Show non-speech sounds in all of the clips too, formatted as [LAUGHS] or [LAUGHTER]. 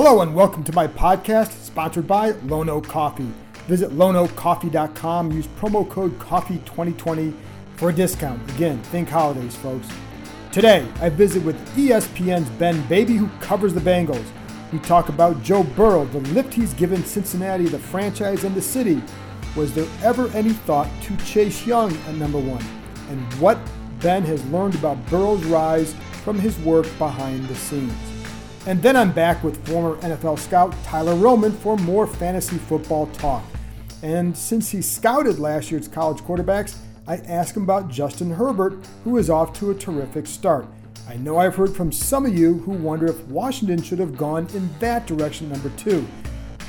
Hello and welcome to my podcast sponsored by Lone Oak Coffee. Visit loneoakcoffee.com, use promo code COFFEE2020 for a discount. Again, think holidays, folks. Today, I visit with ESPN's Ben Baby, who covers the Bengals. We talk about Joe Burrow, the lift he's given Cincinnati, the franchise, and the city. Was there ever any thought to Chase Young at number one? And what Ben has learned about Burrow's rise from his work behind the scenes. And then I'm back with former NFL scout Tyler Roman for more fantasy football talk. And since he scouted last year's college quarterbacks, I asked him about Justin Herbert, who is off to a terrific start. I know I've heard from some of you who wonder if Washington should have gone in that direction, number two.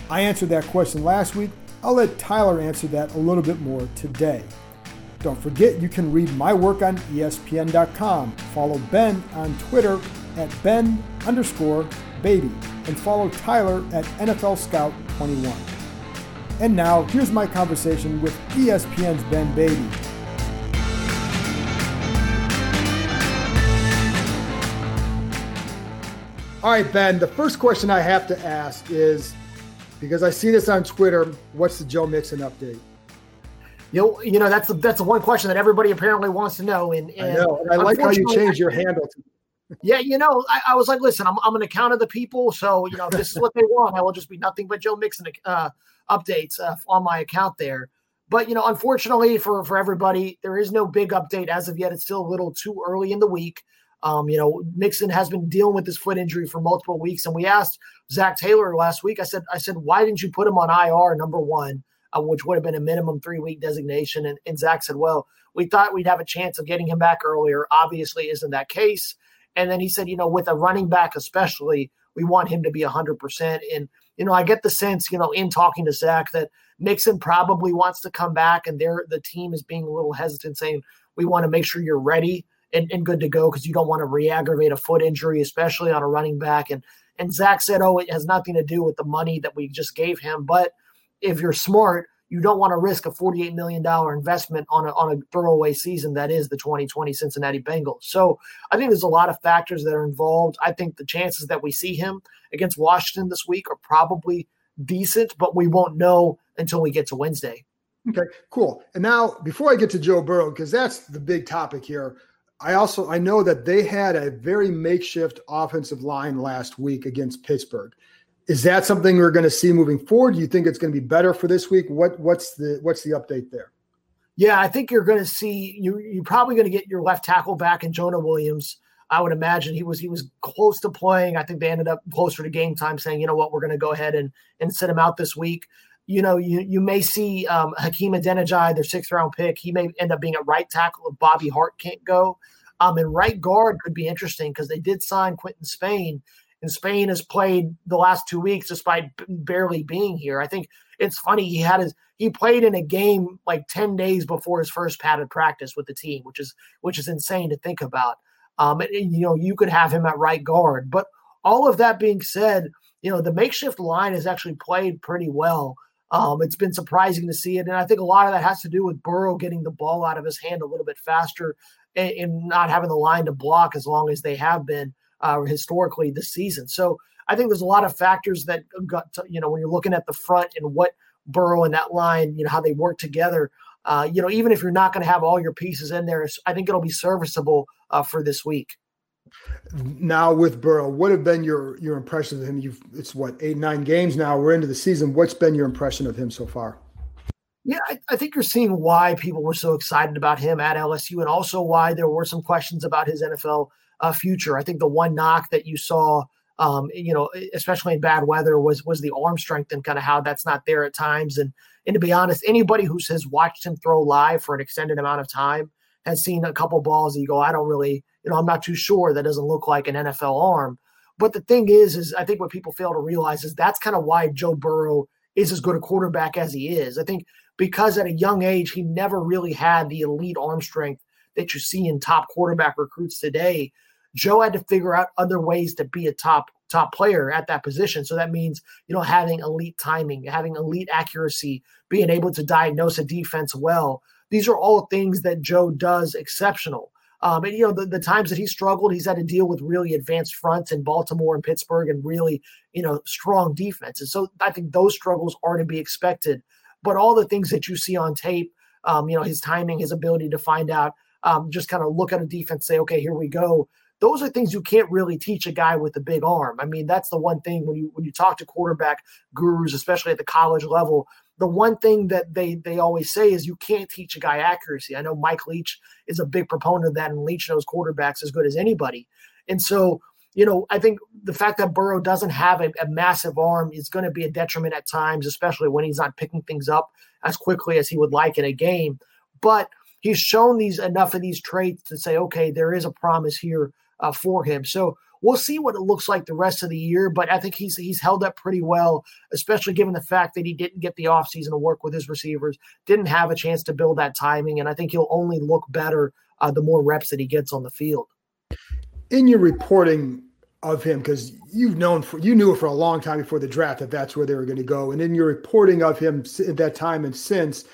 I answered that question last week. I'll let Tyler answer that a little bit more today. Don't forget, you can read my work on ESPN.com. Follow Ben on Twitter at Ben underscore baby and follow Tyler at NFL Scout 21. And now, here's my conversation with ESPN's Ben Baby. All right, Ben, the first question I have to ask is because I see this on Twitter, what's the Joe Mixon update? You know, you know that's the that's the one question that everybody apparently wants to know. And, and I know, and I like how you unfortunately, changed your handle. Yeah, you know, I, I was like, listen, I'm I'm an account of the people, so you know, this is what they want. I will just be nothing but Joe Mixon uh, updates uh, on my account there. But you know, unfortunately for for everybody, there is no big update as of yet. It's still a little too early in the week. Um, you know, Mixon has been dealing with this foot injury for multiple weeks, and we asked Zac Taylor last week. I said, I said, why didn't you put him on IR number one, uh, which would have been a minimum three week designation? And, and Zac said, well, we thought we'd have a chance of getting him back earlier. Obviously, isn't that case? And then he said, you know, with a running back especially, we want him to be 100%. And, you know, I get the sense, you know, in talking to Zac that Mixon probably wants to come back and they're, the team is being a little hesitant saying, we want to make sure you're ready and, and good to go because you don't want to re-aggravate a foot injury, especially on a running back. And and Zac said, oh, it has nothing to do with the money that we just gave him. But if you're smart, you don't want to risk a $48 million investment on a, on a throwaway season that is the 2020 Cincinnati Bengals. So I think there's a lot of factors that are involved. I think the chances that we see him against Washington this week are probably decent, but we won't know until we get to Wednesday. Okay, cool. And now, before I get to Joe Burrow, because that's the big topic here, I also I know that they had a very makeshift offensive line last week against Pittsburgh. Is that something we're going to see moving forward? Do you think it's going to be better for this week? What what's the what's the update there? Yeah, I think you're going to see you. You're probably going to get your left tackle back in Jonah Williams. I would imagine he was he was close to playing. I think they ended up closer to game time, saying, you know what, we're going to go ahead and and sit him out this week. You know, you you may see um, Hakeem Adeniji, their sixth round pick. He may end up being a right tackle if Bobby Hart can't go. Um, and right guard could be interesting because they did sign Quinton Spain, and Spain has played the last two weeks despite barely being here. I think it's funny he had his he played in a game like 10 days before his first padded practice with the team which is which is insane to think about. Um and, you know you could have him at right guard. But all of that being said you know the makeshift line has actually played pretty well. Um it's been surprising to see it and i think a lot of that has to do with burrow getting the ball out of his hand a little bit faster and, and not having the line to block as long as they have been uh, historically this season so I think there's a lot of factors that got to, you know, when you're looking at the front and what Burrow and that line, you know, how they work together. Uh, you know, even if you're not going to have all your pieces in there, I think it'll be serviceable uh, for this week. Now with Burrow, what have been your your impressions of him? You've it's what eight nine games now. We're into the season. What's been your impression of him so far? Yeah, I, I think you're seeing why people were so excited about him at LSU, and also why there were some questions about his NFL uh, future. I think the one knock that you saw, um, you know, especially in bad weather, was was the arm strength and kind of how that's not there at times. And and to be honest, anybody who has watched him throw live for an extended amount of time has seen a couple balls that you go, I don't really, you know, I'm not too sure. That doesn't look like an NFL arm. But the thing is, is I think what people fail to realize is that's kind of why Joe Burrow is as good a quarterback as he is. I think because at a young age he never really had the elite arm strength that you see in top quarterback recruits today. Joe had to figure out other ways to be a top top player at that position. So that means, you know, having elite timing, having elite accuracy, being able to diagnose a defense well. These are all things that Joe does exceptional. Um, and you know the, the times that he struggled, he's had to deal with really advanced fronts in Baltimore and Pittsburgh, and really you know strong defenses. So I think those struggles are to be expected. But all the things that you see on tape, um, you know his timing, his ability to find out, um, just kind of look at a defense, say, okay, here we go. Those are things you can't really teach a guy with a big arm. I mean, that's the one thing when you when you talk to quarterback gurus, especially at the college level the one thing that they they always say is you can't teach a guy accuracy. I know Mike Leach is a big proponent of that, and Leach knows quarterbacks as good as anybody. And so, you know, I think the fact that Burrow doesn't have a, a massive arm is going to be a detriment at times, especially when he's not picking things up as quickly as he would like in a game. But he's shown these enough of these traits to say, okay, there is a promise here uh, for him. So We'll see what it looks like the rest of the year, but I think he's he's held up pretty well, especially given the fact that he didn't get the offseason to work with his receivers, didn't have a chance to build that timing, and I think he'll only look better uh, the more reps that he gets on the field. In your reporting of him, because you've known for you knew for a long time before the draft that that's where they were going to go, and in your reporting of him at that time and since,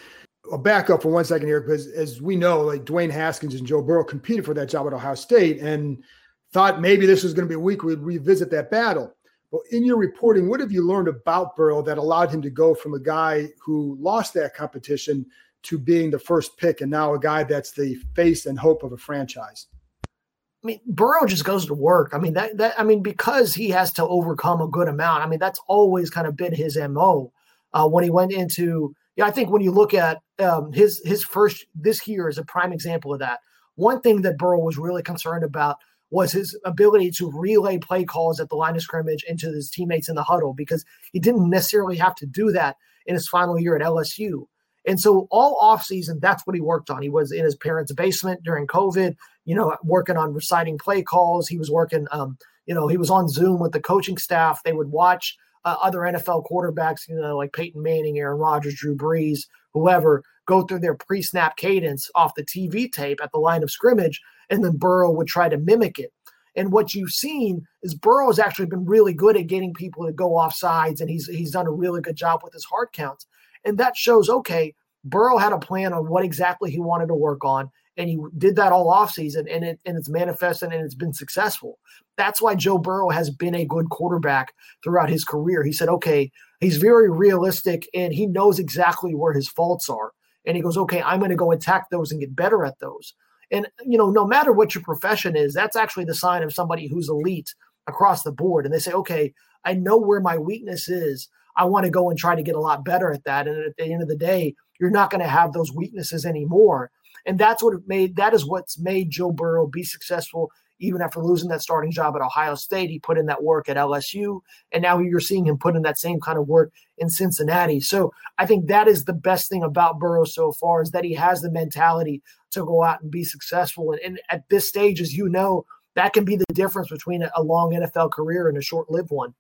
I'll back up for one second here because as we know, like Dwayne Haskins and Joe Burrow competed for that job at Ohio State, and thought maybe this was going to be a week we'd revisit that battle. But in your reporting, what have you learned about Burrow that allowed him to go from a guy who lost that competition to being the first pick and now a guy that's the face and hope of a franchise? I mean, Burrow just goes to work. I mean, that that I mean, because he has to overcome a good amount. I mean, that's always kind of been his mo. Uh, when he went into, yeah, I think when you look at um, his his first this year is a prime example of that. One thing that Burrow was really concerned about was his ability to relay play calls at the line of scrimmage into his teammates in the huddle because he didn't necessarily have to do that in his final year at LSU. And so all offseason, that's what he worked on. He was in his parents' basement during COVID, you know, working on reciting play calls. He was working, um, you know, he was on Zoom with the coaching staff. They would watch uh, other NFL quarterbacks, you know, like Peyton Manning, Aaron Rodgers, Drew Brees, whoever, go through their pre snap cadence off the TV tape at the line of scrimmage and then Burrow would try to mimic it. And what you've seen is Burrow has actually been really good at getting people to go off sides, and he's he's done a really good job with his hard counts. And that shows okay, Burrow had a plan on what exactly he wanted to work on, and he did that all offseason, and it and it's manifested and it's been successful. That's why Joe Burrow has been a good quarterback throughout his career. He said, okay, he's very realistic and he knows exactly where his faults are. And he goes, okay, I'm going to go attack those and get better at those. And you know, no matter what your profession is, that's actually the sign of somebody who's elite across the board. And they say, okay, I know where my weakness is. I want to go and try to get a lot better at that. And at the end of the day, you're not going to have those weaknesses anymore. And that's what made. That is what's made Joe Burrow be successful even after losing that starting job at Ohio State, he put in that work at LSU, and now you're seeing him put in that same kind of work in Cincinnati. So I think that is the best thing about Burrow so far is that he has the mentality to go out and be successful. And, and at this stage, as you know, that can be the difference between a long NFL career and a short-lived one.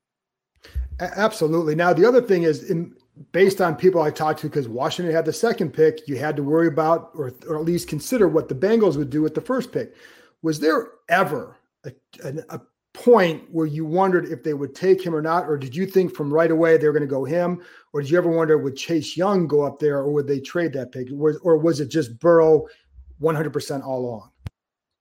Absolutely. Now the other thing is, in, based on people I talked to, because Washington had the second pick, you had to worry about, or, or at least consider what the Bengals would do with the first pick. Was there ever a, a, a point where you wondered if they would take him or not? Or did you think from right away they were going to go him? Or did you ever wonder would Chase Young go up there or would they trade that pick? Or, or was it just Burrow 100% all along?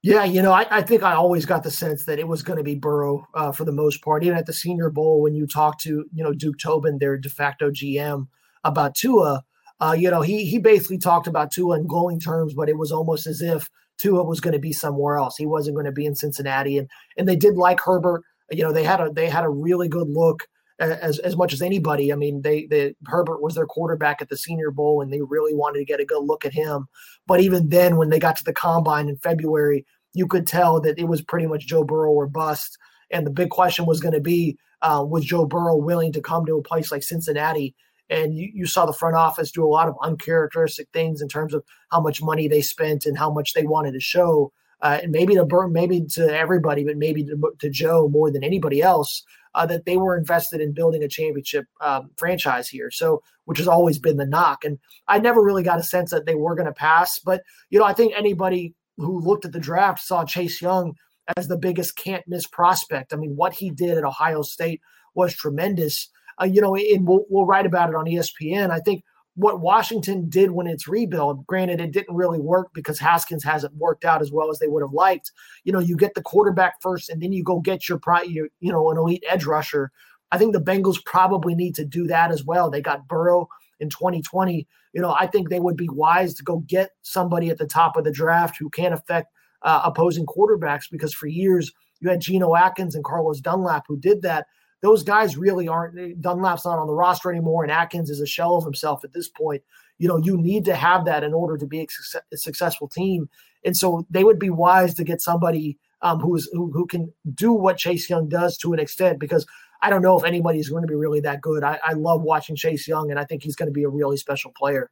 Yeah, you know, I, I, think I always got the sense that it was going to be Burrow uh, for the most part. Even at the Senior Bowl, when you talk to you know Duke Tobin, their de facto GM, about Tua, uh, you know, he he basically talked about Tua in glowing terms, but it was almost as if Tua was going to be somewhere else. He wasn't going to be in Cincinnati, and and they did like Herbert. You know, they had a they had a really good look as as much as anybody. I mean, they they Herbert was their quarterback at the Senior Bowl, and they really wanted to get a good look at him. But even then, when they got to the combine in February, you could tell that it was pretty much Joe Burrow or bust. And the big question was going to be uh, was Joe Burrow willing to come to a place like Cincinnati? And you, you saw the front office do a lot of uncharacteristic things in terms of how much money they spent and how much they wanted to show. Uh, and maybe to Burn, maybe to everybody, but maybe to, to Joe more than anybody else, uh, that they were invested in building a championship um, franchise here. So, which has always been the knock. And I never really got a sense that they were going to pass. But you know, I think anybody who looked at the draft saw Chase Young as the biggest can't miss prospect. I mean, what he did at Ohio State was tremendous. Uh, you know, and we'll, we'll write about it on ESPN. I think what Washington did when it's rebuild, granted, it didn't really work because Haskins hasn't worked out as well as they would have liked. You know, you get the quarterback first, and then you go get your, your you know, an elite edge rusher. I think the Bengals probably need to do that as well. They got Burrow in 2020. You know, I think they would be wise to go get somebody at the top of the draft who can affect uh, opposing quarterbacks because for years you had Geno Atkins and Carlos Dunlap who did that those guys really aren't Dunlap's not on the roster anymore, and Atkins is a shell of himself at this point. You know, you need to have that in order to be a, success, a successful team, and so they would be wise to get somebody um, who's who, who can do what Chase Young does to an extent because I don't know if anybody's going to be really that good. I, I love watching Chase Young, and I think he's going to be a really special player.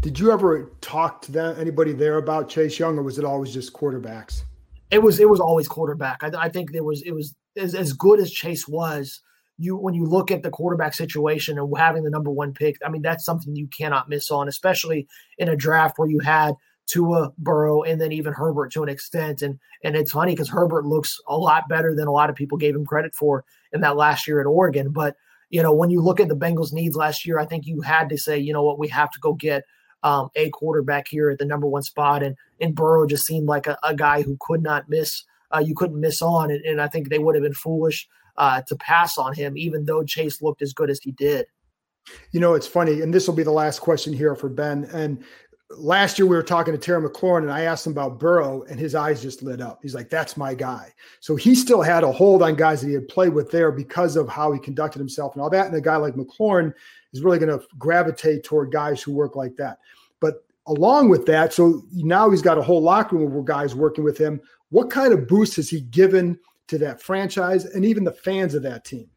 Did you ever talk to them, anybody there about Chase Young, or was it always just quarterbacks? It was it was always quarterback. I, I think there was it was as, as good as Chase was, you when you look at the quarterback situation and having the number one pick, I mean that's something you cannot miss on, especially in a draft where you had Tua, Burrow, and then even Herbert to an extent. And and it's funny because Herbert looks a lot better than a lot of people gave him credit for in that last year at Oregon. But you know when you look at the Bengals' needs last year, I think you had to say, you know what, we have to go get um, a quarterback here at the number one spot. And and Burrow just seemed like a, a guy who could not miss uh, you couldn't miss on. And, and, I think they would have been foolish uh, to pass on him, even though Chase looked as good as he did. You know, it's funny, and this will be the last question here for Ben. And last year we were talking to Terry McLaurin, and I asked him about Burrow, and his eyes just lit up. He's like, "That's my guy." So he still had a hold on guys that he had played with there because of how he conducted himself and all that. And a guy like McLaurin is really going to gravitate toward guys who work like that. But along with that, so now he's got a whole locker room of guys working with him what kind of boost has he given to that franchise and even the fans of that team?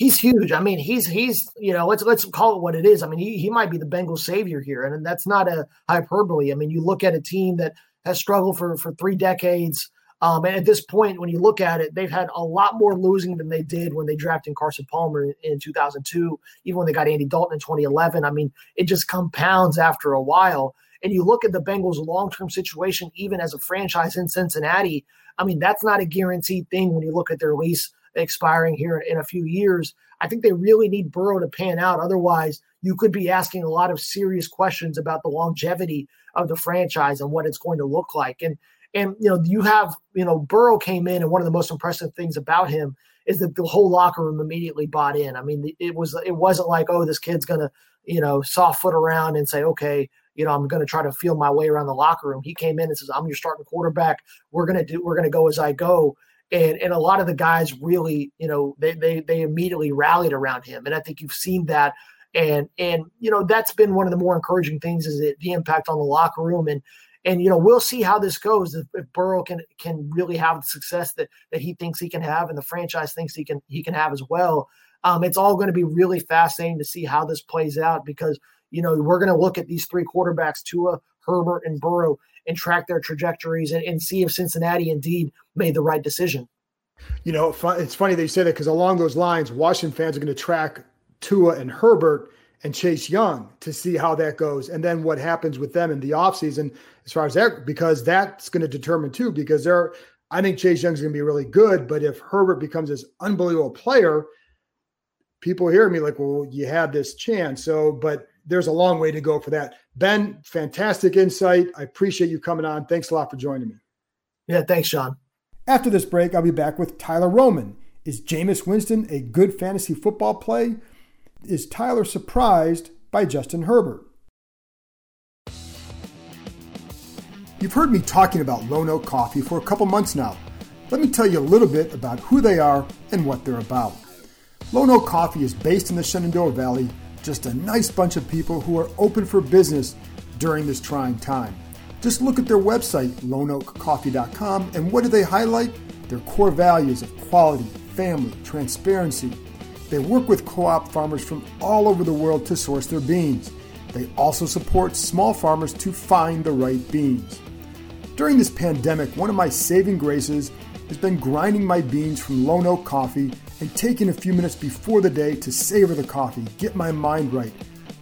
He's huge. I mean, he's he's you know let's let's call it what it is. I mean, he he might be the Bengals savior here, and that's not a hyperbole. I mean, you look at a team that has struggled for for three decades. Um, and at this point, when you look at it, they've had a lot more losing than they did when they drafted Carson Palmer in, in 2002, even when they got Andy Dalton in 2011. I mean, it just compounds after a while and you look at the Bengals' long term situation, even as a franchise in Cincinnati, I mean, that's not a guaranteed thing when you look at their lease expiring here in a few years. I think they really need Burrow to pan out. Otherwise, you could be asking a lot of serious questions about the longevity of the franchise and what it's going to look like. And and you know, you have you know Burrow came in, and one of the most impressive things about him is that the whole locker room immediately bought in. I mean, it was it wasn't like oh this kid's gonna you know soft foot around and say okay you know, I'm going to try to feel my way around the locker room. He came in and says, I'm your starting quarterback. We're going to do, we're going to go as I go. And, and a lot of the guys really, you know, they, they, they immediately rallied around him. And I think you've seen that. And, and, you know, that's been one of the more encouraging things is it, the impact on the locker room. And, and, you know, we'll see how this goes. If, if Burrow can, can really have the success that, that he thinks he can have and the franchise thinks he can, he can have as well. Um, it's all going to be really fascinating to see how this plays out because – you know, we're going to look at these three quarterbacks, Tua, Herbert, and Burrow, and track their trajectories and, and see if Cincinnati indeed made the right decision. You know, it's funny you say that because along those lines, Washington fans are going to track Tua and Herbert and Chase Young to see how that goes. And then what happens with them in the offseason as far as that, because that's going to determine too, because they're, I think Chase Young's going to be really good. But if Herbert becomes this unbelievable player, people hear me like, well, you have this chance. So, but there's a long way to go for that. Ben, fantastic insight. I appreciate you coming on. Thanks a lot for joining me. Yeah, thanks, Sean. After this break, I'll be back with Tyler Roman. Is Jameis Winston a good fantasy football play? Is Tyler surprised by Justin Herbert? You've heard me talking about Lone Oak Coffee for a couple months now. Let me tell you a little bit about who they are and what they're about. Lone Oak Coffee is based in the Shenandoah Valley just a nice bunch of people who are open for business during this trying time. Just look at their website, loneoakcoffee.com, and what do they highlight? Their core values of quality, family, transparency. They work with co op farmers from all over the world to source their beans. They also support small farmers to find the right beans. During this pandemic, one of my saving graces has been grinding my beans from Lone Oak Coffee and taking a few minutes before the day to savor the coffee, get my mind right.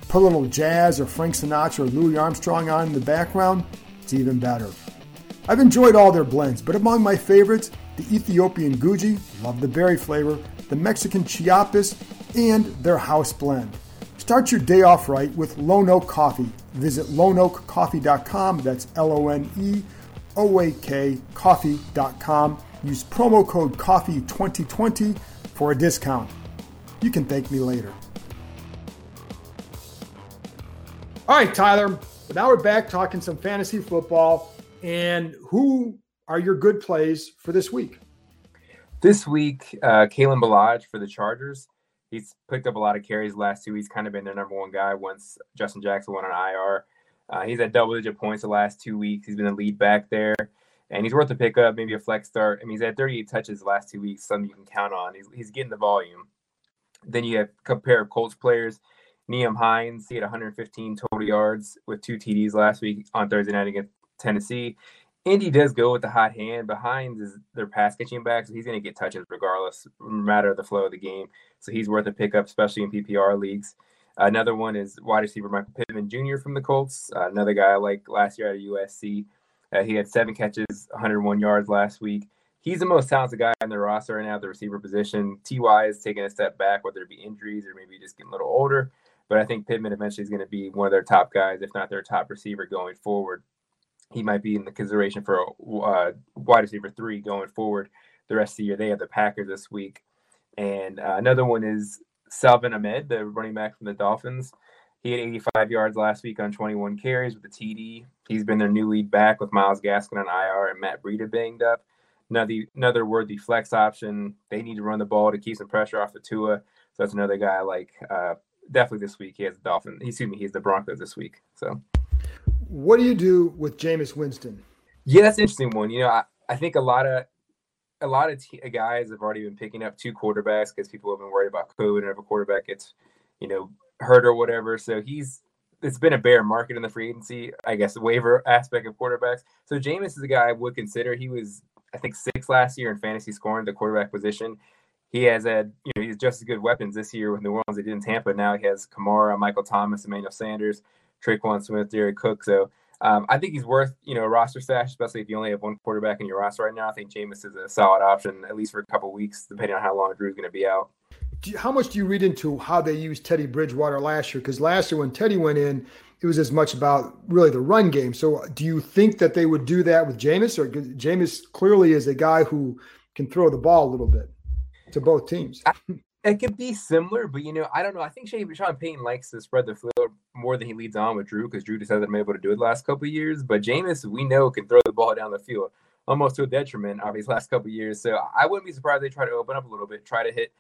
Put a little jazz or Frank Sinatra or Louis Armstrong on in the background, it's even better. I've enjoyed all their blends, but among my favorites, the Ethiopian Guji, love the berry flavor, the Mexican Chiapas, and their house blend. Start your day off right with Lone Oak Coffee. Visit loneoakcoffee.com, that's L O N E O A K coffee.com. Use promo code COFFEE2020 for a discount. You can thank me later. All right, Tyler. Now we're back talking some fantasy football. And who are your good plays for this week? This week, uh, Kalen Ballage for the Chargers. He's picked up a lot of carries last two weeks, kind of been their number one guy once Justin Jackson went on IR. Uh, he's at double digit points the last two weeks. He's been the lead back there, and he's worth a pickup, maybe a flex start. I mean, he's had 38 touches the last two weeks, something you can count on. He's, he's getting the volume. Then you have a pair of Colts players. Nyheim Hines, he had 115 total yards with two TDs last week on Thursday night against Tennessee. Indy does go with the hot hand, but Hines is their pass catching back, so he's going to get touches regardless, no matter the flow of the game. So he's worth a pickup, especially in PPR leagues. Another one is wide receiver Michael Pittman Jr. from the Colts. Uh, another guy I like last year at USC. Uh, he had seven catches, 101 yards last week. He's the most talented guy on the roster right now at the receiver position. Ty is taking a step back, whether it be injuries or maybe just getting a little older. But I think Pittman eventually is going to be one of their top guys, if not their top receiver going forward. He might be in the consideration for a uh, wide receiver three going forward the rest of the year. They have the Packers this week. And uh, another one is Salvon Ahmed, the running back from the Dolphins. He had 85 yards last week on 21 carries with the TD. He's been their new lead back with Myles Gaskin on IR and Matt Breida banged up. Another, another worthy flex option. They need to run the ball to keep some pressure off the Tua. So that's another guy I like. Uh, definitely this week. He has the Dolphin. Excuse me, he's the Broncos this week. So, what do you do with Jameis Winston? Yeah, that's an interesting one. You know, I, I think a lot of a lot of t- guys have already been picking up two quarterbacks because people have been worried about COVID and if a quarterback gets, you know, hurt or whatever. So he's it's been a bear market in the free agency, I guess, the waiver aspect of quarterbacks. So Jameis is a guy I would consider. He was, I think, six last year in fantasy scoring the quarterback position. He has had, you know, he's just as good weapons this year with New Orleans. He did in Tampa. Now he has Kamara, Michael Thomas, Emmanuel Sanders, Tre'Quan Smith, Jared Cook. So um, I think he's worth, you know, a roster stash, especially if you only have one quarterback in your roster right now. I think Jameis is a solid option, at least for a couple weeks, depending on how long Drew's going to be out. You, how much do you read into how they used Teddy Bridgewater last year? Because last year when Teddy went in, it was as much about really the run game. So uh, do you think that they would do that with Jameis? Or Jameis clearly is a guy who can throw the ball a little bit to both teams. I, it could be similar, but you know, I don't know. I think Sean Payton likes to spread the field more than he leads on with Drew because Drew just hasn't been able to do it the last couple years. But Jameis, we know, can throw the ball down the field almost to a detriment of his last couple years. So I wouldn't be surprised they try to open up a little bit, try to hit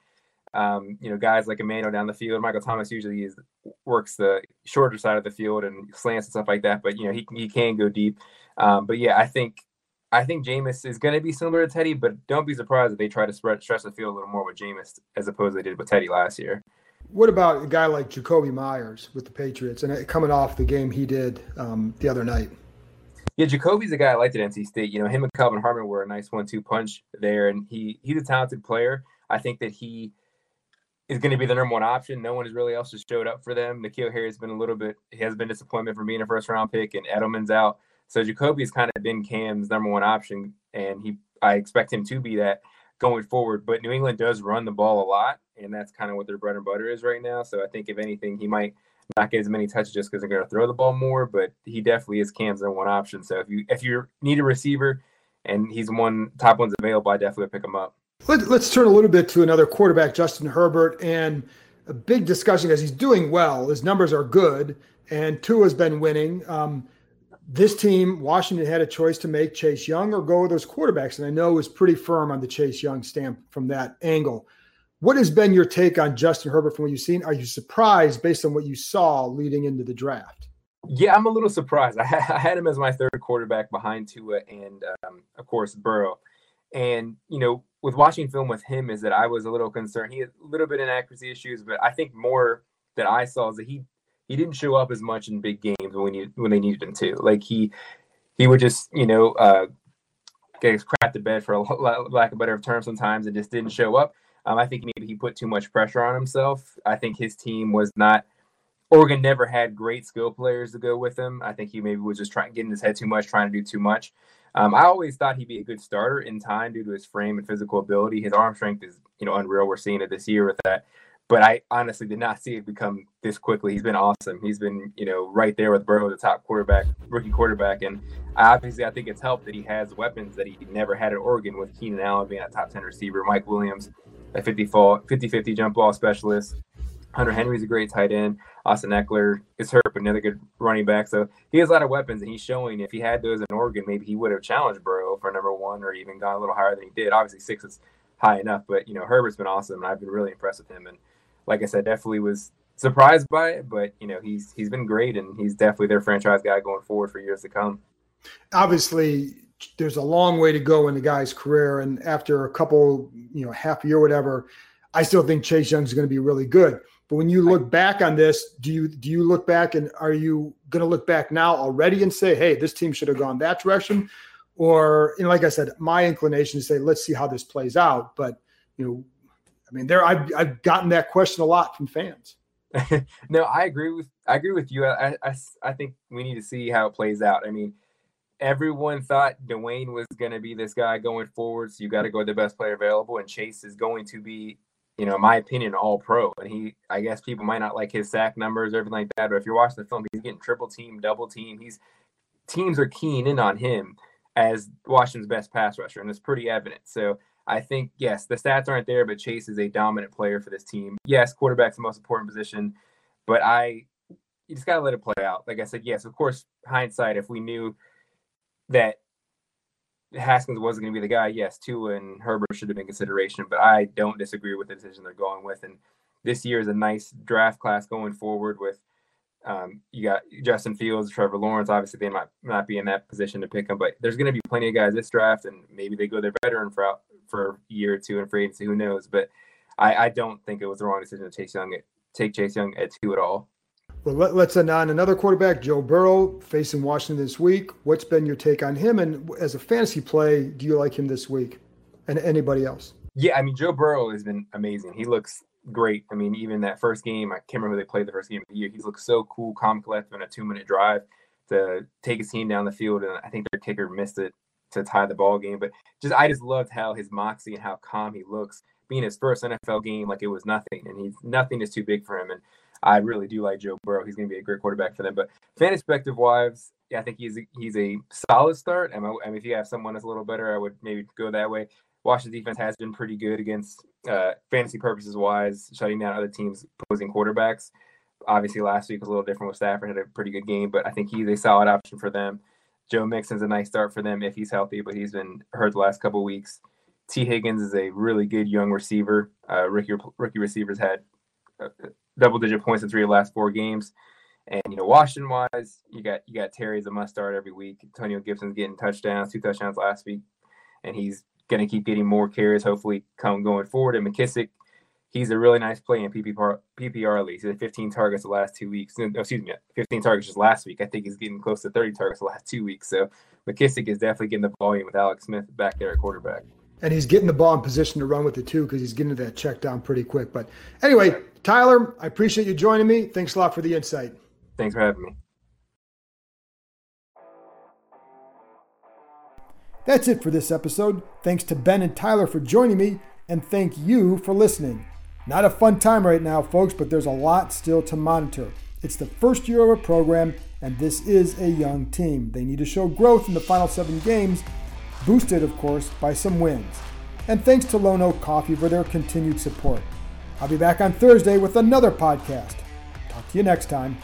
um, you know, guys like Emmanuel down the field. Michael Thomas usually is, works the shorter side of the field and slants and stuff like that. But you know, he he can go deep. Um, but yeah, I think I think Jameis is going to be similar to Teddy, but don't be surprised if they try to spread stretch the field a little more with Jameis as opposed to they did with Teddy last year. What about a guy like Jakobi Meyers with the Patriots and coming off the game he did um, the other night? Yeah, Jakobi's a guy I liked at NC State. You know, him and Kelvin Harmon were a nice one-two punch there, and he he's a talented player. I think that he is going to be the number one option. No one has really else has showed up for them. N'Keal Harry has been a little bit, he has been disappointment for being a first round pick, and Edelman's out. So Jakobi has kind of been Cam's number one option, and he I expect him to be that going forward. But New England does run the ball a lot, and that's kind of what their bread and butter is right now. So I think if anything, he might not get as many touches just because they're going to throw the ball more. But he definitely is Cam's number one option. So if you if you need a receiver and he's one top one's available, I definitely pick him up. Let, us turn a little bit to another quarterback, Justin Herbert, and a big discussion because he's doing well. His numbers are good, and Tua has been winning. Um, this team, Washington, had a choice to make Chase Young or go with those quarterbacks, and I know was pretty firm on the Chase Young stamp from that angle. What has been your take on Justin Herbert from what you've seen? Are you surprised based on what you saw leading into the draft? Yeah, I'm a little surprised. [LAUGHS] I had him as my third quarterback behind Tua and, um, of course, Burrow. And, you know, with watching film with him is that I was a little concerned. He had a little bit of inaccuracy issues, but I think more that I saw is that he he didn't show up as much in big games when needed, when they needed him to. Like he he would just you know uh, get crap to bed for a lack of better term sometimes and just didn't show up. Um, I think maybe he put too much pressure on himself. I think his team was not. Oregon never had great skill players to go with him. I think he maybe was just trying getting his head too much, trying to do too much. Um, I always thought he'd be a good starter in time due to his frame and physical ability. His arm strength is, you know, unreal. We're seeing it this year with that. But I honestly did not see it become this quickly. He's been awesome. He's been, you know, right there with Burrow, the top quarterback, rookie quarterback. And obviously, I think it's helped that he has weapons that he never had at Oregon with Keenan Allen being a top 10 receiver, Mike Williams, a 50 50 jump ball specialist. Hunter Henry's a great tight end. Austin Ekeler is hurt, but another good running back. So he has a lot of weapons, and he's showing if he had those in Oregon, maybe he would have challenged Burrow for number one or even gone a little higher than he did. Obviously, six is high enough, but you know Herbert's been awesome, and I've been really impressed with him. And like I said, definitely was surprised by it, but you know he's he's been great, and he's definitely their franchise guy going forward for years to come. Obviously, there's a long way to go in the guy's career, and after a couple, you know, half year, whatever, I still think Chase Young is going to be really good. But when you look back on this, do you do you look back and are you going to look back now already and say, "Hey, this team should have gone that direction," or you know, like I said, my inclination is say, "Let's see how this plays out." But you know, I mean, there I've I've gotten that question a lot from fans. [LAUGHS] no, I agree with I agree with you. I, I I think we need to see how it plays out. I mean, everyone thought Dwayne was going to be this guy going forward, so you got to go with the best player available, and Chase is going to be you know, in my opinion, all pro. And he, I guess people might not like his sack numbers or everything like that, but if you're watching the film, he's getting triple team, double team. He's teams are keen in on him as Washington's best pass rusher, and it's pretty evident. So I think yes, the stats aren't there, but Chase is a dominant player for this team. Yes, quarterback's the most important position, but I you just gotta let it play out. Like I said, yes, of course, hindsight, if we knew that Haskins wasn't going to be the guy, yes, Tua and Herbert should have been consideration, but I don't disagree with the decision they're going with. And this year is a nice draft class going forward with um, you got Justin Fields, Trevor Lawrence. Obviously, they might not be in that position to pick them, but there's going to be plenty of guys this draft, and maybe they go their veteran for for a year or two in free agency. Who knows? But I, I don't think it was the wrong decision to take Young at, take Chase Young at two at all. Well, let, us end on another quarterback, Joe Burrow, facing Washington this week. What's been your take on him? And as a fantasy play, do you like him this week? And anybody else? Yeah, I mean, Joe Burrow has been amazing. He looks great. I mean, even that first game, I can't remember they played the first game of the year. He's looked so cool, calm, collected in a two minute drive to take his team down the field. And I think their kicker missed it to tie the ball game. But just, I just loved how his moxie and how calm he looks being his first NFL game like it was nothing. And he's nothing is too big for him. And I really do like Joe Burrow. He's going to be a great quarterback for them. But fantasy perspective wise, yeah, I think he's a, he's a solid start. I if you have someone that's a little better, I would maybe go that way. Washington defense has been pretty good against uh, fantasy purposes wise, shutting down other teams' opposing quarterbacks. Obviously, last week was a little different with Stafford had a pretty good game, but I think he's a solid option for them. Joe Mixon's a nice start for them if he's healthy, but he's been hurt the last couple weeks. Tee Higgins is a really good young receiver. Uh, rookie rookie receivers had uh, double digit points in three of the last four games. And you know, Washington wise, you got you got Terry's a must start every week. Antonio Gibson's getting touchdowns, two touchdowns last week, and he's going to keep getting more carries. Hopefully, come going forward. And McKissic, he's a really nice play in PPR, PPR leagues. He had 15 targets the last two weeks. No, excuse me, 15 targets just last week. I think he's getting close to 30 targets the last two weeks. So McKissic is definitely getting the volume with Alex Smith back there at quarterback. And he's getting the ball in position to run with it too, because he's getting to that check down pretty quick. But anyway, Tyler, I appreciate you joining me. Thanks a lot for the insight. Thanks for having me. That's it for this episode. Thanks to Ben and Tyler for joining me, and thank you for listening. Not a fun time right now, folks, but there's a lot still to monitor. It's the first year of a program, and this is a young team. They need to show growth in the final seven games, boosted, of course, by some wins. And thanks to Lone Oak Coffee for their continued support. I'll be back on Thursday with another podcast. Talk to you next time.